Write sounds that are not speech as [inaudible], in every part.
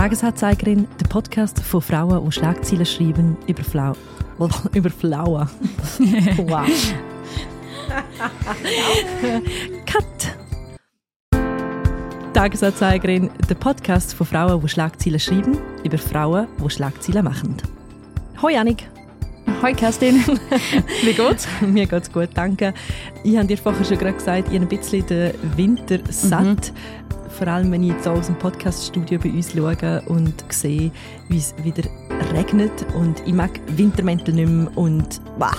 Tagesanzeigerin, der Podcast von Frauen, die Schlagzeilen schreiben über Flau [laughs] über Flauen. [laughs] wow. Cut. Tagesanzeigerin, der Podcast von Frauen, die Schlagzeilen schreiben über Frauen, die Schlagzeilen machen. Hoi Annik. Hoi Kerstin, [laughs] wie geht's? Mir geht's gut, danke. Ich habe dir vorher schon gerade gesagt, ich habe ein bisschen den Winter satt. Mhm. Vor allem, wenn ich jetzt aus dem Podcaststudio bei uns schaue und sehe, wie es wieder regnet und ich mag Wintermäntel nicht mehr und bah.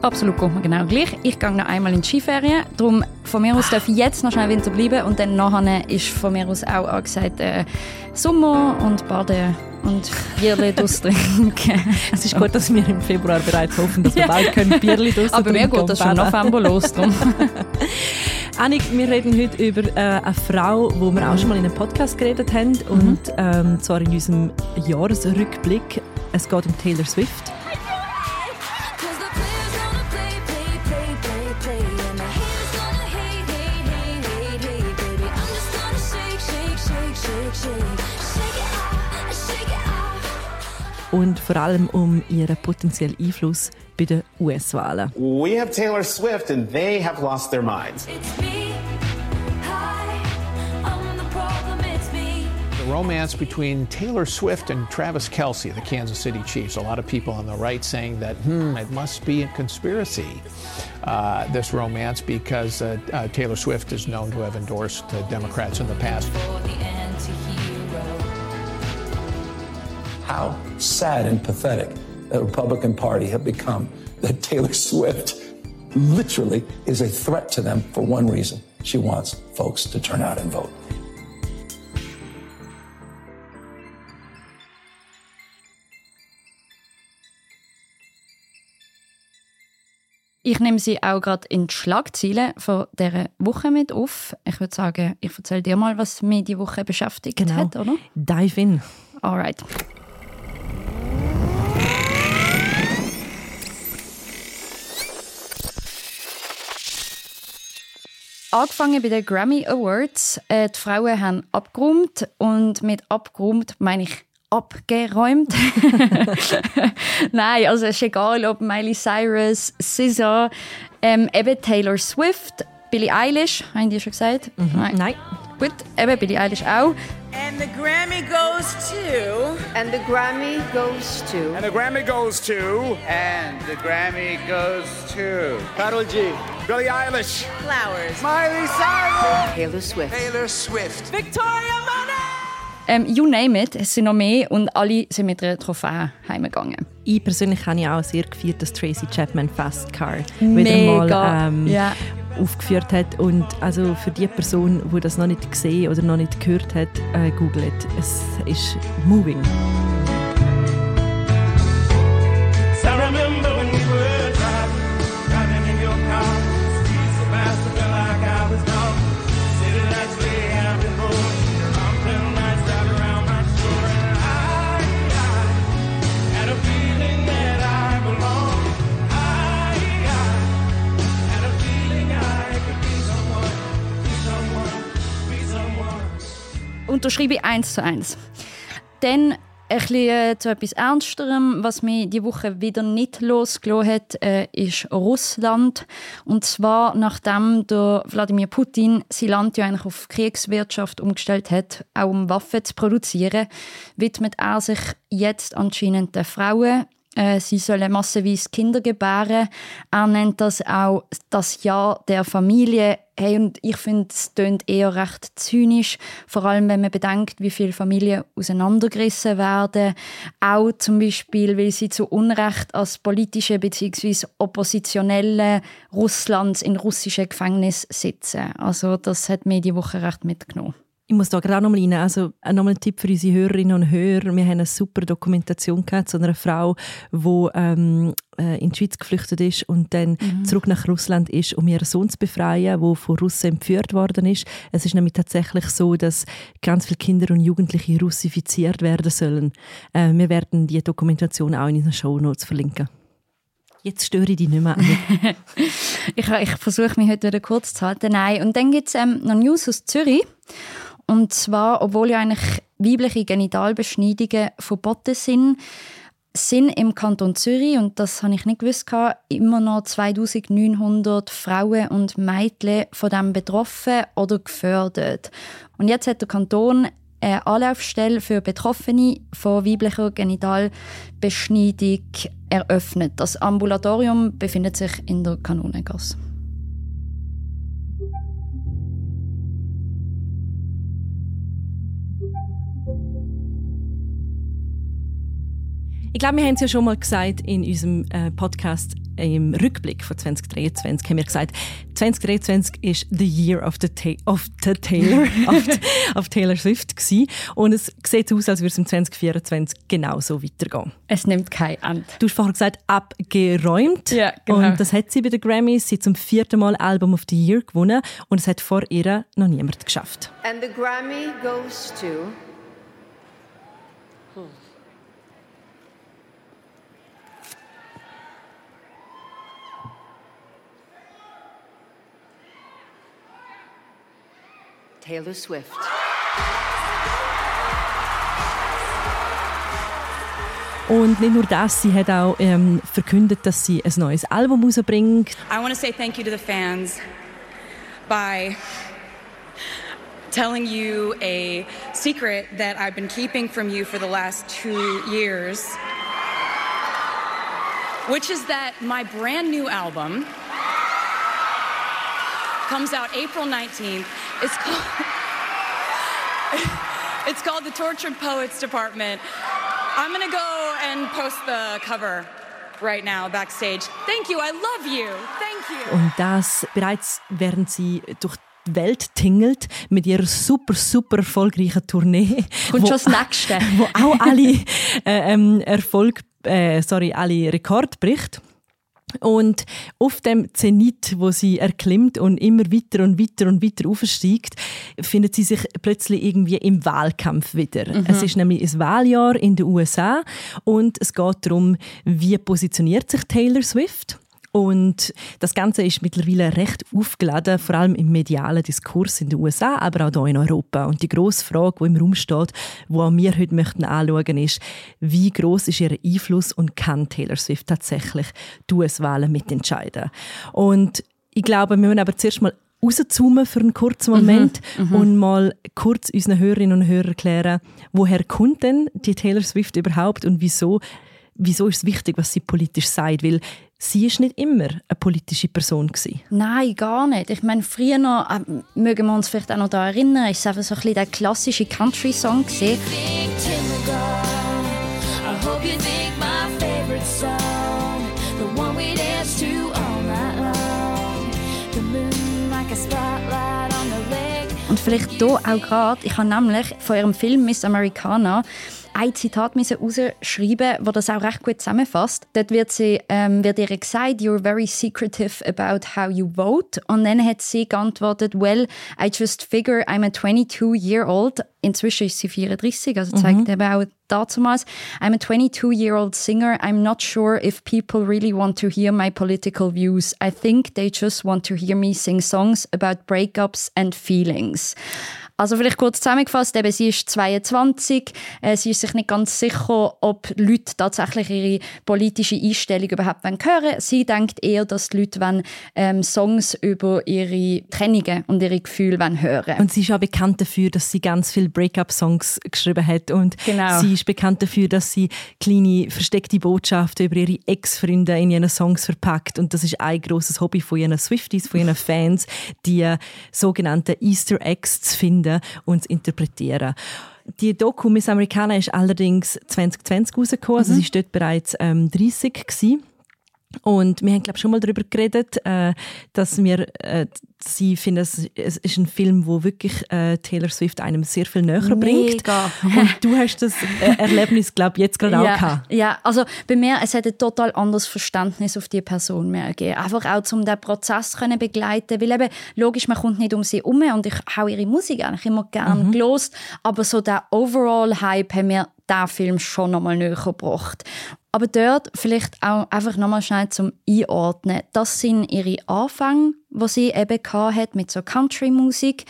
Absolut geht mir genau gleich. Ich gehe noch einmal in die Skiferien, darum von mir aus darf ich jetzt noch schnell Winter bleiben und dann nachher ist von mir aus auch angesagt äh, Sommer und Baden und Bierli [laughs] trinken. es ist gut, dass wir im Februar bereits hoffen, dass wir bald können Bierli trinken Aber mir geht das schon November los. Drum. [laughs] Annik, wir reden heute über äh, eine Frau, wo wir auch schon mal in einem Podcast geredet haben, mhm. und ähm, zwar in unserem Jahresrückblick. Es geht um Taylor Swift. Und vor allem um ihren potenziellen Einfluss bei den US-Wahlen. We have Taylor Swift and they have lost their minds. The romance between Taylor Swift and Travis Kelsey, the Kansas City Chiefs. A lot of people on the right saying that, hmm, it must be a conspiracy, uh, this romance, because uh, uh, Taylor Swift is known to have endorsed Democrats in the past. How sad and pathetic the Republican Party have become. That Taylor Swift literally is a threat to them for one reason. She wants folks to turn out and vote. Ich nehme sie auch gerade in die Schlagzeilen von dieser Woche mit auf. Ich würde sagen, ich erzähle dir mal, was mich die Woche beschäftigt genau. hat, oder? Dive in. Alright. Angefangen bei den Grammy Awards. Äh, die Frauen haben abgeräumt und mit abgeräumt meine ich abgeräumt. [laughs] Nein, also es ist egal, ob Miley Cyrus, SZA, ähm, eben Taylor Swift, Billie Eilish, haben die schon gesagt? Mhm. Nein. Nein. Gut, eben Billie Eilish auch. And the Grammy goes to. And the Grammy goes to. And the Grammy goes to. And the Grammy goes to. Carol G. Billie Eilish. Flowers. Miley Cyrus. Taylor Swift. Taylor Swift. Victoria Monet. Ähm, you name it, es sind noch mehr und alle sind mit einer Trophäe heimgegangen. Ich persönlich habe ja auch sehr gefeiert, dass Tracy Chapman Fast Car Mega. wieder mal ähm, yeah aufgeführt hat. Und also für die Person, die das noch nicht gesehen oder noch nicht gehört hat, äh, googelt. Es ist moving. Unterschreibe ich eins zu eins. Dann ein bisschen zu etwas Ernsterem, was mich die Woche wieder nicht losgelassen hat, äh, ist Russland. Und zwar nachdem der Wladimir Putin sein Land ja eigentlich auf Kriegswirtschaft umgestellt hat, auch um Waffen zu produzieren, widmet er sich jetzt anscheinend den Frauen sie sollen massenweise Kinder gebären. Er nennt das auch das Jahr der Familie. Hey, und ich finde, es klingt eher recht zynisch, vor allem wenn man bedenkt, wie viele Familien auseinandergerissen werden. Auch zum Beispiel, weil sie zu Unrecht als politische bzw. oppositionelle Russlands in russischen Gefängnissen sitzen. Also das hat mir die Woche recht mitgenommen. Ich muss da gerade noch mal rein. Also äh, noch mal ein Tipp für unsere Hörerinnen und Hörer. Wir haben eine super Dokumentation gehabt zu einer Frau, die ähm, äh, in die Schweiz geflüchtet ist und dann mhm. zurück nach Russland ist, um ihren Sohn zu befreien, der von Russen entführt worden ist. Es ist nämlich tatsächlich so, dass ganz viele Kinder und Jugendliche russifiziert werden sollen. Äh, wir werden die Dokumentation auch in unseren Show Notes verlinken. Jetzt störe ich dich nicht mehr. [laughs] ich ich versuche mich heute wieder kurz zu halten. Nein. Und dann gibt es ähm, noch News aus Zürich. Und zwar, obwohl ja eigentlich weibliche Genitalbeschneidungen verboten sind, sind im Kanton Zürich, und das habe ich nicht gewusst, immer noch 2900 Frauen und Mädchen von dem betroffen oder gefördert. Und jetzt hat der Kanton eine Anlaufstelle für Betroffene von weiblicher Genitalbeschneidung eröffnet. Das Ambulatorium befindet sich in der Kanonengasse. Ich glaube, wir haben es ja schon mal gesagt in unserem äh, Podcast im Rückblick von 2023 haben wir gesagt, 2023 ist the year of the, ta of the Taylor, [laughs] of, of, Taylor Swift gewesen. und es sieht aus, als würde es im 2024 genauso weitergehen. Es nimmt kein Ende. Du hast vorher gesagt, abgeräumt. Ja, genau. Und das hat sie bei den Grammys. Sie hat zum vierten Mal Album of the Year gewonnen und es hat vor ihr noch niemand geschafft. And the Grammy goes to Taylor Swift. Und nicht nur das, sie hat auch ähm, verkündet, dass sie ein neues Album rausbringt. I want to say thank you to the fans by telling you a secret that I've been keeping from you for the last two years, which is that my brand new album comes out April 19th. It's called, [laughs] it's called The Tortured Poets Department. I'm gonna go and post the cover right now backstage. Thank you, I love you. Thank you. Und das bereits während sie durch die Welt tingelt mit ihrer super, super erfolgreichen Tournee. Und schon das Nächste. [laughs] Wo auch alle äh, ähm, Erfolg, äh, sorry, alle Rekord bricht. Und auf dem Zenit, wo sie erklimmt und immer weiter und weiter und weiter aufsteigt, findet sie sich plötzlich irgendwie im Wahlkampf wieder. Mhm. Es ist nämlich ein Wahljahr in den USA und es geht darum, wie positioniert sich Taylor Swift und das Ganze ist mittlerweile recht aufgeladen, vor allem im medialen Diskurs in den USA, aber auch hier in Europa. Und die grosse Frage, die im Raum steht, die wir heute möchten anschauen, ist, wie groß ist ihr Einfluss und kann Taylor Swift tatsächlich die US-Wahlen mitentscheiden? Und ich glaube, wir müssen aber zuerst mal rauszoomen für einen kurzen Moment mhm, mhm, und mal kurz unseren Hörerinnen und Hörern erklären, woher kommt denn die Taylor Swift überhaupt und wieso, wieso ist es wichtig, was sie politisch sagt? Weil sie ist nicht immer eine politische Person. Nein, gar nicht. Ich meine, früher noch, äh, mögen wir uns vielleicht auch noch daran erinnern, ist es einfach so ein bisschen der klassische Country-Song. Und vielleicht hier auch gerade, ich habe nämlich von ihrem Film Miss Americana ein Zitat rausschreiben, das das auch recht gut zusammenfasst. Dort wird, sie, ähm, wird ihr gesagt, you're very secretive about how you vote. Und dann hat sie geantwortet, well, I just figure I'm a 22-year-old. Inzwischen ist sie 34, also zeigt mhm. eben auch damals. I'm a 22-year-old singer. I'm not sure if people really want to hear my political views. I think they just want to hear me sing songs about breakups and feelings. Also vielleicht kurz zusammengefasst, eben, sie ist 22, äh, sie ist sich nicht ganz sicher, ob Leute tatsächlich ihre politische Einstellung überhaupt hören. Wollen. Sie denkt eher, dass die Leute wollen, ähm, Songs über ihre Trennungen und ihre Gefühle wollen hören. Und sie ist auch bekannt dafür, dass sie ganz viele Breakup-Songs geschrieben hat. Und genau. sie ist bekannt dafür, dass sie kleine versteckte Botschaften über ihre Ex-Freunde in ihren Songs verpackt. Und das ist ein großes Hobby von ihren Swifties, von ihren Fans, die äh, sogenannten Easter Eggs zu finden finden und zu interpretieren. Die Doku Miss Americana ist allerdings 2020 rausgekommen, also mhm. sie war dort bereits ähm, 30 gewesen. Und wir haben, glaube schon mal darüber geredet, äh, dass wir, äh, sie finden, es, es ist ein Film, wo wirklich äh, Taylor Swift einem sehr viel näher Mega. bringt. Und du hast das äh, Erlebnis, glaube ich, jetzt gerade ja, auch gehabt. Ja, also bei mir, es hat ein total anderes Verständnis auf die Person mehr gegeben. Einfach auch, um den Prozess können begleiten Weil eben, logisch, man kommt nicht um sie herum und ich habe ihre Musik eigentlich immer gerne mhm. gelost, aber so der Overall-Hype hat mir der Film schon nochmal näher gebracht. Aber dort vielleicht auch einfach nochmal schnell zum Einordnen. Das sind ihre Anfänge, die sie eben hat mit so Country-Musik.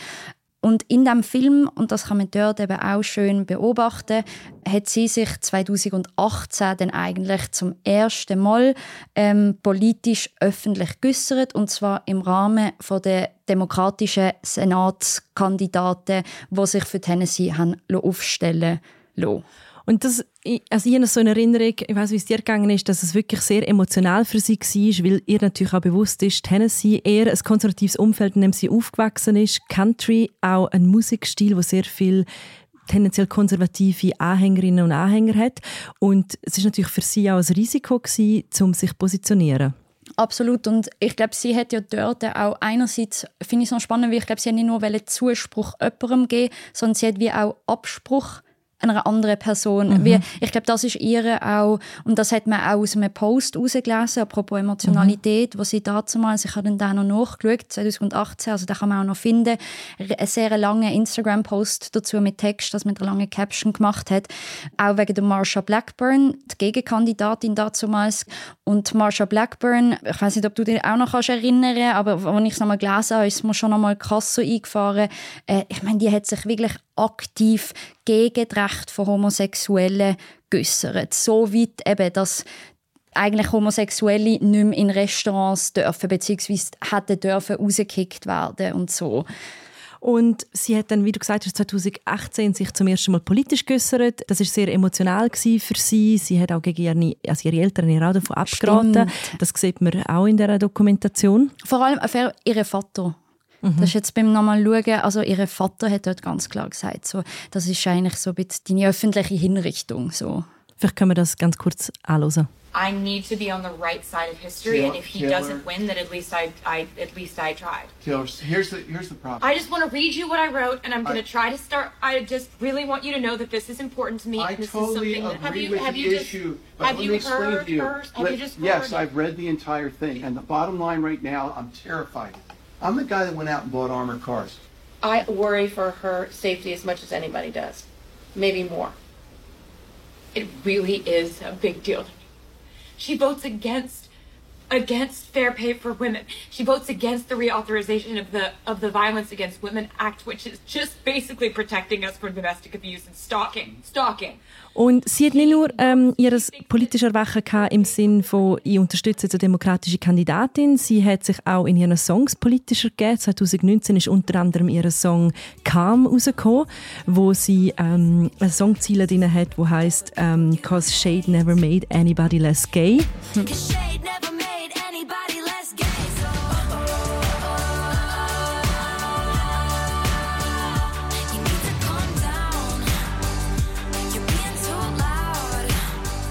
Und in dem Film, und das kann man dort eben auch schön beobachten, hat sie sich 2018 dann eigentlich zum ersten Mal ähm, politisch öffentlich geäußert und zwar im Rahmen von der demokratischen Senatskandidaten, die sich für Tennessee haben aufstellen lassen. Und das, also ich habe so eine Erinnerung, ich weiß, wie es dir gegangen ist, dass es wirklich sehr emotional für sie war, weil ihr natürlich auch bewusst ist, Tennessee eher ein konservatives Umfeld, in dem sie aufgewachsen ist. Country, auch ein Musikstil, wo sehr viel tendenziell konservative Anhängerinnen und Anhänger hat. Und es ist natürlich für sie auch ein Risiko gewesen, um sich zu positionieren. Absolut. Und ich glaube, sie hat ja dort auch einerseits, finde ich es noch spannend, weil ich glaube, sie hat nicht nur Zuspruch jemandem geben, sondern sie hat wie auch Abspruch einer anderen Person. Mhm. Wie, ich glaube, das ist ihre auch, und das hat man auch aus einem Post herausgelesen, apropos Emotionalität, mhm. wo sie damals, ich habe dann da noch nachgeschaut, 2018, also da kann man auch noch finden, einen sehr langen Instagram-Post dazu mit Text, das mit einer langen Caption gemacht hat, auch wegen der Marsha Blackburn, die Gegenkandidatin damals. Und Marsha Blackburn, ich weiß nicht, ob du dich auch noch erinnern kannst, aber als ich es nochmal gelesen habe, ist mir schon nochmal krass so eingefahren. Äh, ich meine, die hat sich wirklich aktiv gegen das Recht von Homosexuellen geäussert. So weit eben, dass eigentlich Homosexuelle nicht mehr in Restaurants dürfen, beziehungsweise hätten dürfen rausgekickt werden und so. Und sie hat dann, wie du gesagt hast, 2018 sich zum ersten Mal politisch geäußert. Das ist sehr emotional für sie. Sie hat auch gegen ihre, also ihre Eltern ihr auch davon abgeraten. Stimmt. Das sieht man auch in der Dokumentation. Vor allem für ihren Vater. Mhm. Das ist jetzt beim nochmal schauen, also ihr Vater hat dort ganz klar gesagt, so, das ist eigentlich so ein deine öffentliche Hinrichtung. So. Vielleicht können wir das ganz kurz anhören. I need to be on the right side of history, Taylor, and if he Taylor, doesn't win, then at least I, I, at least I tried. Taylor, here's the here's the problem. I just want to read you what I wrote, and I'm going to try to start. I just really want you to know that this is important to me. I and this totally is agree that, have you, with have the you issue, just, but have let you me explain heard to you. Have let, you just yes, heard I've read the entire thing, and the bottom line right now, I'm terrified. I'm the guy that went out and bought armored cars. I worry for her safety as much as anybody does, maybe more. It really is a big deal. She votes against against fair pay for women. She votes against the reauthorization of the of the Violence Against Women Act, which is just basically protecting us from domestic abuse and stalking. Stalking. Und sie hat nicht nur ähm, ihr politisches Erwachen im Sinn von «Ich unterstütze die demokratische Kandidatin», sie hat sich auch in ihren Songs politischer gegeben. 2019 ist unter anderem ihr Song «Calm» rausgekommen, wo sie ähm, eine Songziele drin hat, die heisst ähm, «Cause shade never made anybody less gay». Hm.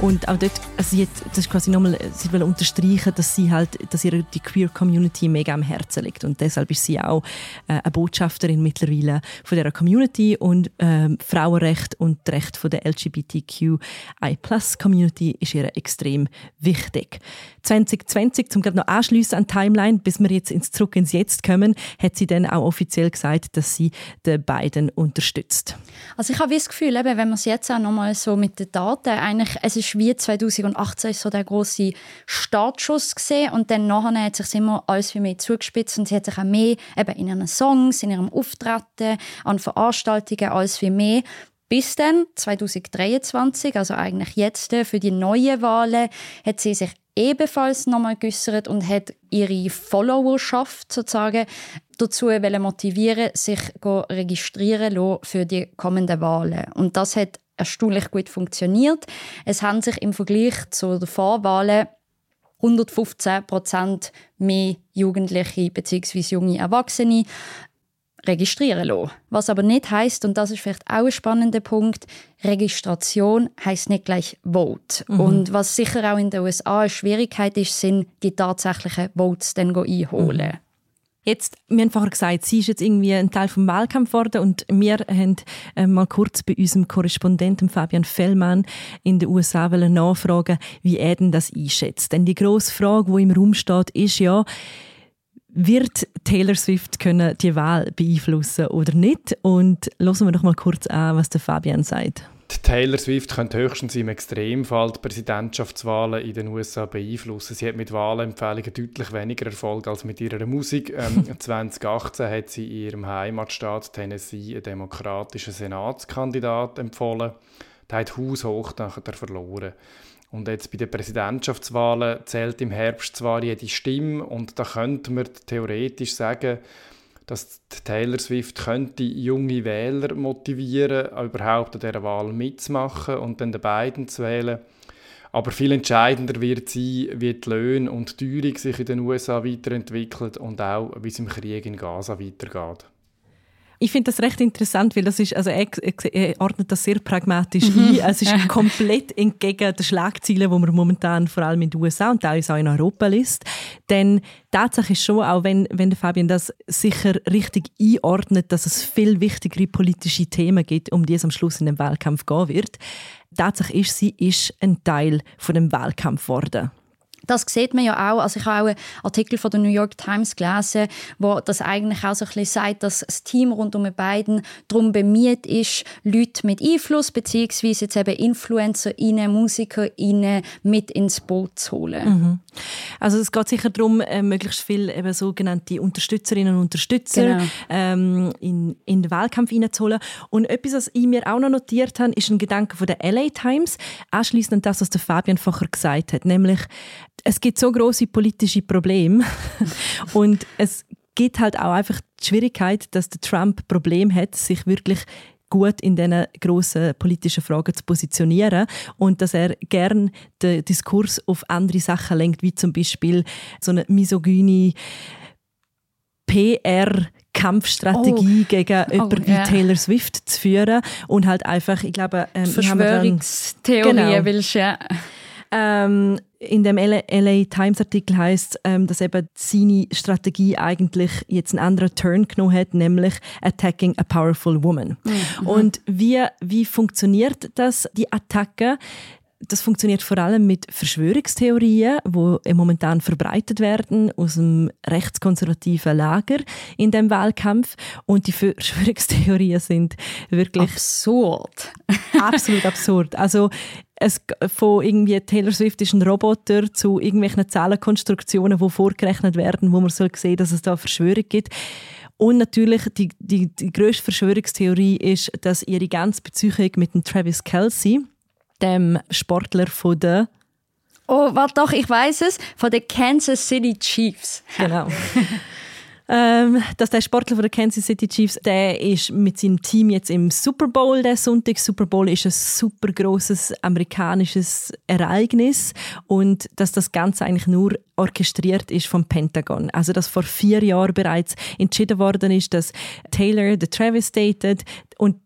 Und auch dort, also sie hat, das ist quasi nochmal, sie will unterstreichen, dass sie halt, dass ihr die Queer Community mega am Herzen liegt. Und deshalb ist sie auch äh, eine Botschafterin mittlerweile von dieser Community und ähm, Frauenrecht und das Recht von der LGBTQI Community ist ihr extrem wichtig. 2020, zum noch anschließen an Timeline, bis wir jetzt ins Zurück ins Jetzt kommen, hat sie dann auch offiziell gesagt, dass sie den beiden unterstützt. Also ich habe das Gefühl, eben, wenn man es jetzt auch nochmal so mit den Daten, eigentlich, es ist wie 2018 so der große Startschuss gesehen und dann nachher hat sich immer alles viel mehr zugespitzt und sie hat sich auch mehr eben in ihren Songs, in ihrem Auftreten, an Veranstaltungen alles viel mehr bis dann 2023, also eigentlich jetzt für die neuen Wahlen, hat sie sich ebenfalls nochmal geäußert und hat ihre Followerschaft sozusagen dazu motivieren, sich registrieren für die kommenden Wahlen. Und das hat erstaunlich gut funktioniert. Es haben sich im Vergleich zu den Vorwahlen 115 Prozent mehr Jugendliche bzw. junge Erwachsene registrieren lassen. Was aber nicht heißt und das ist vielleicht auch ein spannender Punkt, Registration heißt nicht gleich Vote. Mhm. Und was sicher auch in den USA eine Schwierigkeit ist, sind die tatsächlichen Votes dann einholen. Mhm. Jetzt, wir haben gesagt, sie ist jetzt irgendwie ein Teil vom Wahlkampf geworden und wir haben äh, mal kurz bei unserem Korrespondenten Fabian Fellmann in den USA nachfragen, wie er denn das einschätzt. Denn die grosse Frage, die im Raum steht, ist ja, wird Taylor Swift die Wahl beeinflussen oder nicht? Und hören wir doch mal kurz an, was der Fabian sagt. Taylor Swift könnte höchstens im Extremfall die Präsidentschaftswahlen in den USA beeinflussen. Sie hat mit Wahlempfehlungen deutlich weniger Erfolg als mit ihrer Musik. Ähm, [laughs] 2018 hat sie in ihrem Heimatstaat Tennessee einen demokratischen Senatskandidat empfohlen. Der hat haushoch nachher verloren. Und jetzt bei den Präsidentschaftswahlen zählt im Herbst zwar jede Stimme und da könnte man theoretisch sagen, dass Taylor Swift könnte junge Wähler motivieren, überhaupt an dieser Wahl mitzumachen und dann den beiden zu wählen. Aber viel entscheidender wird sein, wie die Löhne und die Teuerung sich in den USA weiterentwickelt und auch, wie es im Krieg in Gaza weitergeht. Ich finde das recht interessant, weil das ist, also er, er ordnet das sehr pragmatisch mhm. ein. Es ist komplett entgegen den Schlagzeilen, die man momentan vor allem in den USA und teilweise auch in Europa liest. Denn Tatsache ist schon, auch wenn, wenn der Fabian das sicher richtig einordnet, dass es viel wichtigere politische Themen gibt, um die es am Schluss in dem Wahlkampf gehen wird. Tatsache ist, sie ist ein Teil von dem Wahlkampf geworden. Das sieht man ja auch. Also ich habe auch einen Artikel von der New York Times gelesen, wo das eigentlich auch so ein bisschen sagt, dass das Team rund um die beiden darum bemüht ist, Leute mit Einfluss beziehungsweise jetzt eben Influencer, Musiker mit ins Boot zu holen. Mhm. Also es geht sicher darum, äh, möglichst viele eben sogenannte Unterstützerinnen und Unterstützer genau. ähm, in, in den Wahlkampf hineinzuholen. Und etwas, was ich mir auch noch notiert habe, ist ein Gedanke von der LA Times, anschließend an das, was der Fabian vorher gesagt hat, nämlich es gibt so große politische Probleme [laughs] und es gibt halt auch einfach die Schwierigkeit, dass der Trump Problem hat, sich wirklich gut in diesen grossen politischen Fragen zu positionieren und dass er gern den Diskurs auf andere Sachen lenkt, wie zum Beispiel so eine misogyne PR Kampfstrategie oh. gegen oh, jemanden wie yeah. Taylor Swift zu führen und halt einfach, ich glaube, ähm, Verschwörungstheorien genau, willst ja. Ähm, in dem LA, Times Artikel heißt, ähm, dass eben seine Strategie eigentlich jetzt einen anderen Turn genommen hat, nämlich attacking a powerful woman. Mhm. Und wie wie funktioniert das die Attacke? Das funktioniert vor allem mit Verschwörungstheorien, die momentan verbreitet werden aus dem rechtskonservativen Lager in dem Wahlkampf. Und die Verschwörungstheorien sind wirklich absurd. [laughs] absolut absurd. Also es von irgendwie Taylor Swift ist ein Roboter zu irgendwelchen Zahlenkonstruktionen, die vorgerechnet werden, wo man soll sehen, dass es da Verschwörung gibt. Und natürlich die, die, die grösste Verschwörungstheorie ist, dass ihre ganze Beziehung mit dem Travis Kelsey dem Sportler von der Oh, warte doch, ich weiß es, von den Kansas City Chiefs. Genau. [laughs] ähm, dass der Sportler von den Kansas City Chiefs, der ist mit seinem Team jetzt im Super Bowl der Sonntag. Super Bowl ist ein super großes amerikanisches Ereignis und dass das Ganze eigentlich nur orchestriert ist vom Pentagon. Also dass vor vier Jahren bereits entschieden worden ist, dass Taylor the Travis datet und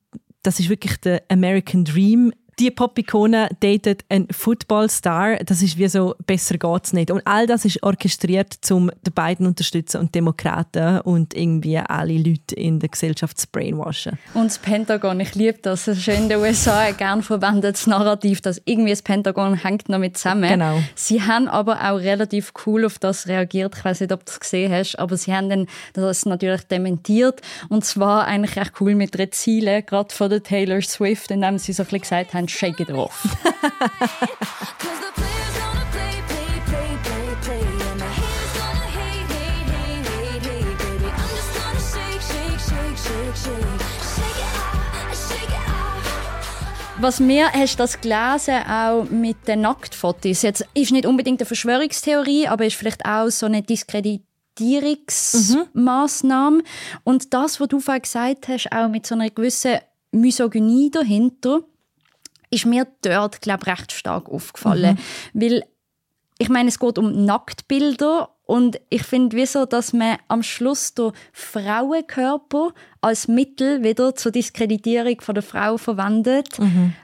das ist wirklich der American Dream die Pop-Ikone datet einen Footballstar. Das ist wie so, besser geht's nicht. Und all das ist orchestriert, um die beiden unterstützen und Demokraten und irgendwie alle Leute in der Gesellschaft zu brainwashen. Und das Pentagon, ich liebe das. Das ist in den USA ein gern verwendetes Narrativ, dass irgendwie das Pentagon hängt noch mit zusammen. Genau. Sie haben aber auch relativ cool auf das reagiert. Ich weiß nicht, ob du das gesehen hast, aber sie haben dann das natürlich dementiert. Und zwar eigentlich echt cool mit ihren Zielen, gerade von der Taylor Swift, indem sie so ein bisschen gesagt haben, [laughs] and shake it off. Was mir hast das gelesen auch mit den Nacktfotos. Jetzt ist nicht unbedingt eine Verschwörungstheorie, aber ist vielleicht auch so eine Diskreditierungsmaßnahme. Mhm. Und das, was du vorhin gesagt hast, auch mit so einer gewissen Misogynie dahinter, ist mir dort, glaube recht stark aufgefallen. Mhm. Weil, ich meine, es geht um Nacktbilder und ich finde, wieso, dass man am Schluss den Frauenkörper als Mittel wieder zur Diskreditierung von der Frau verwendet. Mhm.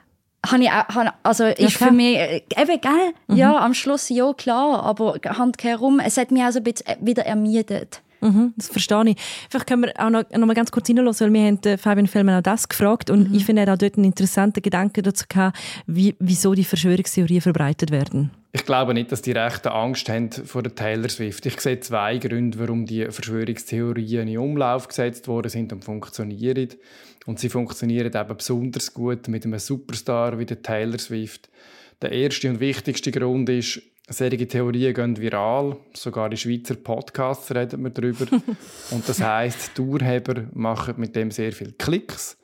Habe ich auch, also ist ja, für mich, äh, eben, gell? Mhm. Ja, am Schluss ja, klar, aber Hand herum, es hat mich auch so ein bisschen wieder ermüdet. Mhm, das verstehe ich. Vielleicht können wir auch noch, noch mal ganz kurz hineinlassen, weil wir haben Fabian Fellmann auch das gefragt und mhm. ich finde, er hat auch dort einen interessanten Gedanken dazu gehabt, wie, wieso die Verschwörungstheorien verbreitet werden. Ich glaube nicht, dass die Rechten Angst haben vor der Taylor Swift. Ich sehe zwei Gründe, warum die Verschwörungstheorien in Umlauf gesetzt worden sind und funktionieren. Und sie funktionieren eben besonders gut mit einem Superstar wie der Taylor Swift. Der erste und wichtigste Grund ist, solche Theorien gehen viral. Sogar in Schweizer Podcasts reden wir darüber. [laughs] und das heisst, die Urheber machen mit dem sehr viele Klicks.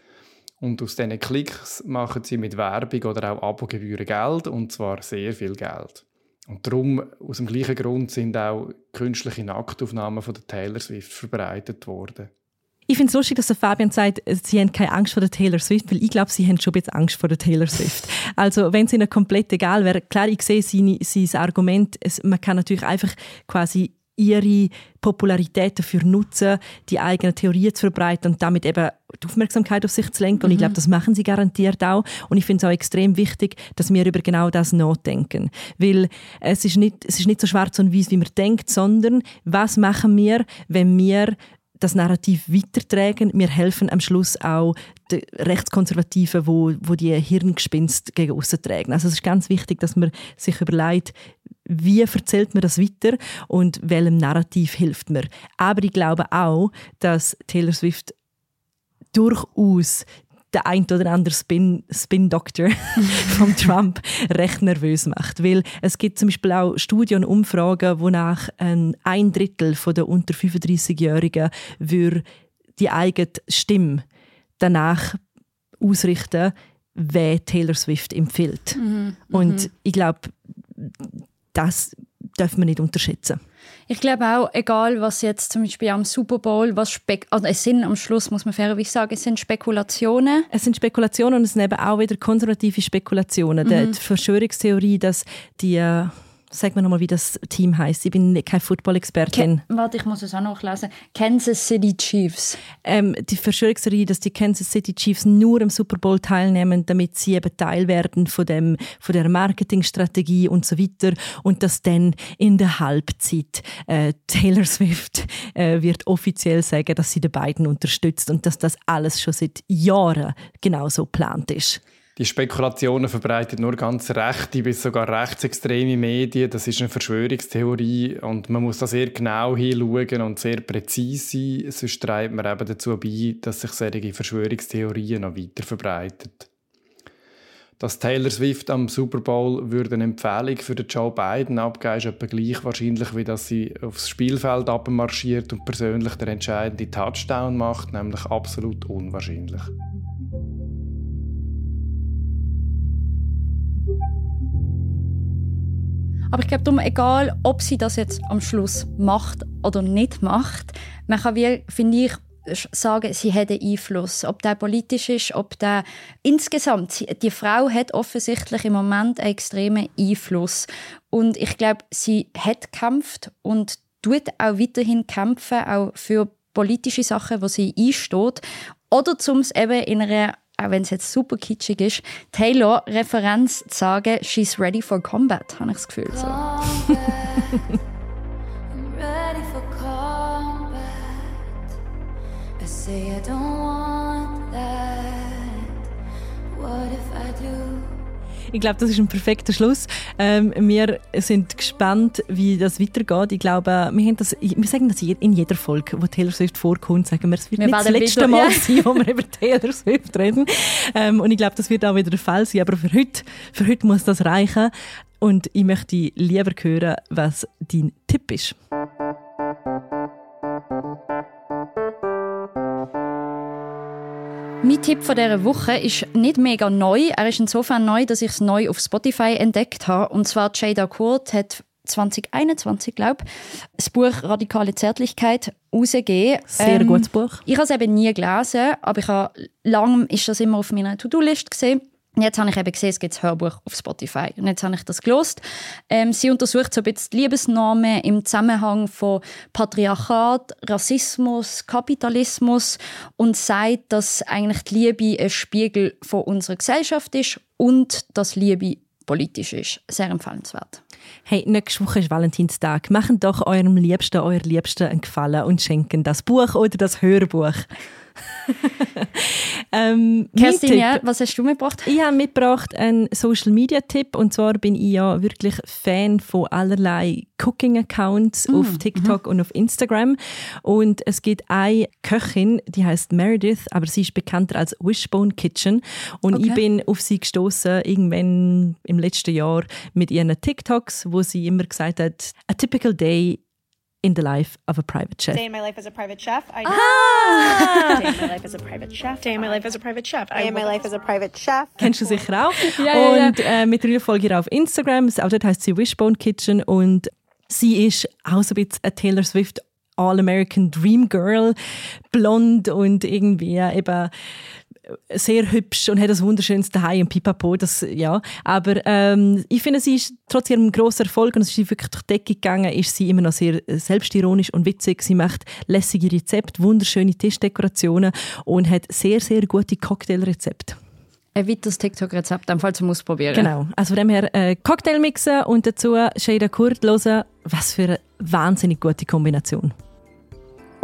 Und aus diesen Klicks machen sie mit Werbung oder auch Abogebühren Geld, und zwar sehr viel Geld. Und darum, aus dem gleichen Grund, sind auch künstliche Nacktaufnahmen von der Taylor Swift verbreitet worden. Ich finde es lustig, dass der Fabian sagt, sie haben keine Angst vor der Taylor Swift, weil ich glaube, sie haben schon ein bisschen Angst vor der Taylor Swift. Also wenn es ihnen komplett egal wäre, klar, ich sehe sein Argument, es, man kann natürlich einfach quasi ihre Popularität dafür nutzen, die eigene Theorie zu verbreiten und damit eben die Aufmerksamkeit auf sich zu lenken. Und ich glaube, mhm. das machen sie garantiert auch. Und ich finde es auch extrem wichtig, dass wir über genau das nachdenken. Weil es ist nicht, es ist nicht so schwarz und weiß, wie man denkt, sondern was machen wir, wenn wir das Narrativ weitertragen. Wir helfen am Schluss auch den Rechtskonservativen, wo, wo die Hirngespinst gegen aussen tragen. Also es ist ganz wichtig, dass man sich überlegt, wie erzählt man das weiter und welchem Narrativ hilft man. Aber ich glaube auch, dass Taylor Swift durchaus der ein oder andere Spin, Spin Doctor [laughs] von Trump recht nervös macht. Weil es gibt zum Beispiel auch Studien und Umfragen, wonach ein, ein Drittel der unter 35-Jährigen die eigene Stimme danach ausrichten, wer Taylor Swift empfiehlt. Mhm. Und mhm. ich glaube, das darf man nicht unterschätzen. Ich glaube auch, egal was jetzt zum Beispiel am Super Bowl, was Spek also es sind am Schluss, muss man fairerweise sagen, es sind Spekulationen. Es sind Spekulationen und es sind eben auch wieder konservative Spekulationen. Mhm. Die Verschwörungstheorie, dass die äh, Sag mir nochmal, wie das Team heißt. Ich bin keine Football-Expertin. Warte, ich muss es auch noch lesen. Kansas City Chiefs. Ähm, die Verschwörungstheorie, dass die Kansas City Chiefs nur am Super Bowl teilnehmen, damit sie eben Teil werden von, dem, von der Marketingstrategie und so weiter. Und dass dann in der Halbzeit äh, Taylor Swift äh, wird offiziell sagen, dass sie die beiden unterstützt und dass das alles schon seit Jahren genauso geplant ist. Die Spekulationen verbreitet nur ganz rechte bis sogar rechtsextreme Medien. Das ist eine Verschwörungstheorie und man muss da sehr genau hinschauen und sehr präzise sein, sonst treibt man eben dazu bei, dass sich solche Verschwörungstheorien noch weiter verbreiten. Dass Taylor Swift am Super Bowl würde eine Empfehlung für Joe Biden abgeben, ist etwa gleich wahrscheinlich, wie dass sie aufs Spielfeld abmarschiert und persönlich den entscheidenden Touchdown macht, nämlich absolut unwahrscheinlich. Aber ich glaube darum, egal ob sie das jetzt am Schluss macht oder nicht macht, man kann, wie, finde ich, sagen, sie hat einen Einfluss. Ob der politisch ist, ob der insgesamt, die Frau hat offensichtlich im Moment einen extremen Einfluss. Und ich glaube, sie hat gekämpft und tut auch weiterhin kämpfen, auch für politische Sachen, wo sie einsteht. Oder zum es eben in einer auch wenn es jetzt super kitschig ist, Taylor Referenz zu sagen, she's ready for combat, habe ich das Gefühl. So. say I don't want Ich glaube, das ist ein perfekter Schluss. Ähm, wir sind gespannt, wie das weitergeht. Ich glaube, wir, haben das, wir sagen das in jeder Folge, wo Taylor Swift vorkommt, sagen wir, es wird wir nicht das letzte Mal sein, wo wir über Taylor Swift reden. Ähm, und ich glaube, das wird auch wieder der Fall sein. Aber für heute, für heute muss das reichen. Und ich möchte lieber hören, was dein Tipp ist. Mein Tipp von dieser Woche ist nicht mega neu. Er ist insofern neu, dass ich es neu auf Spotify entdeckt habe. Und zwar Jada Kurt hat 2021, glaube ich, das Buch Radikale Zärtlichkeit rausgegeben. Sehr ähm, gutes Buch. Ich habe es eben nie gelesen, aber ich habe lang ist das immer auf meiner To-Do-List gesehen. Und jetzt habe ich eben gesehen, es gibt das Hörbuch auf Spotify. Und jetzt habe ich das gelost. Ähm, sie untersucht so ein bisschen Liebesnormen im Zusammenhang von Patriarchat, Rassismus, Kapitalismus und sagt, dass eigentlich die Liebe ein Spiegel von unserer Gesellschaft ist und dass Liebe politisch ist. Sehr empfehlenswert. Hey, nächste Woche ist Valentinstag. Machen doch eurem Liebsten, euer Liebsten einen Gefallen und schenken das Buch oder das Hörbuch. [laughs] ähm, Kerstin, ja, was hast du mitgebracht? Ich habe mitgebracht einen Social Media Tipp und zwar bin ich ja wirklich Fan von allerlei Cooking Accounts Mm, auf TikTok und auf Instagram und es gibt eine Köchin, die heißt Meredith, aber sie ist bekannter als Wishbone Kitchen und Okay. ich bin auf sie gestoßen irgendwann im letzten Jahr mit ihren TikToks, wo sie immer gesagt hat, a typical day in the life of a private chef. Day in my life as a private chef. I Ah! Day in my life as a private chef. Day in my life as a private chef. Day in my life as a private chef. Kennst du sicher auch. [laughs] Ja, ja, ja. und Äh, mittlerweile folge ich ihr auf Instagram. Auch dort heißt sie Wishbone Kitchen. Und sie ist auch so ein bisschen eine Taylor Swift All-American Dream Girl. Blond und irgendwie eben sehr hübsch und hat ein wunderschönes Daheim und Pipapo, das, ja. Aber ähm, ich finde, sie ist trotz ihrem grossen Erfolg und es ist wirklich durch die Decke gegangen, ist sie immer noch sehr äh, selbstironisch und witzig. Sie macht lässige Rezepte, wunderschöne Tischdekorationen und hat sehr, sehr gute Cocktailrezepte. Ein weiteres TikTok-Rezept, am Fall zum Ausprobieren. Genau. Also von dem her äh, Cocktail mixen und dazu Shada Kurt hören. Was für eine wahnsinnig gute Kombination.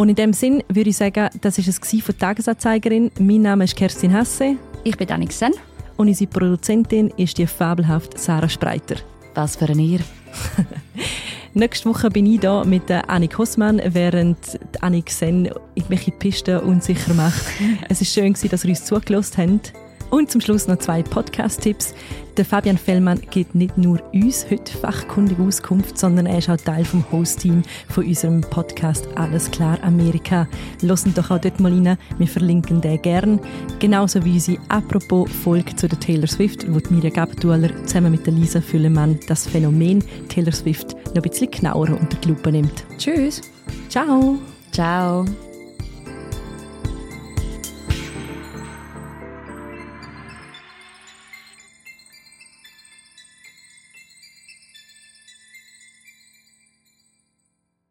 Und in dem Sinn würde ich sagen, das war es von Tagesanzeigerin. Mein Name ist Kerstin Hasse. Ich bin Annik Sen. Und unsere Produzentin ist die fabelhafte Sarah Spreiter. Was für ein Ihr. [laughs] Nächste Woche bin ich da mit Annik Hossmann, während Annik Sen mich in die Piste unsicher macht. es ist schön, gewesen, dass ihr uns zugelassen habt. Und zum Schluss noch zwei Podcast-Tipps. Der Fabian Fellmann gibt nicht nur uns heute fachkundige Auskunft, sondern er ist auch Teil vom Host-Team von unserem Podcast Alles klar Amerika. Losen doch auch dort mal rein, wir verlinken den gern. Genauso wie unsere apropos Folge zu der Taylor Swift, wo Mirja Gabtualer zusammen mit der Lisa Füllemann das Phänomen Taylor Swift noch ein bisschen genauer unter die Lupe nimmt. Tschüss. Ciao. Ciao.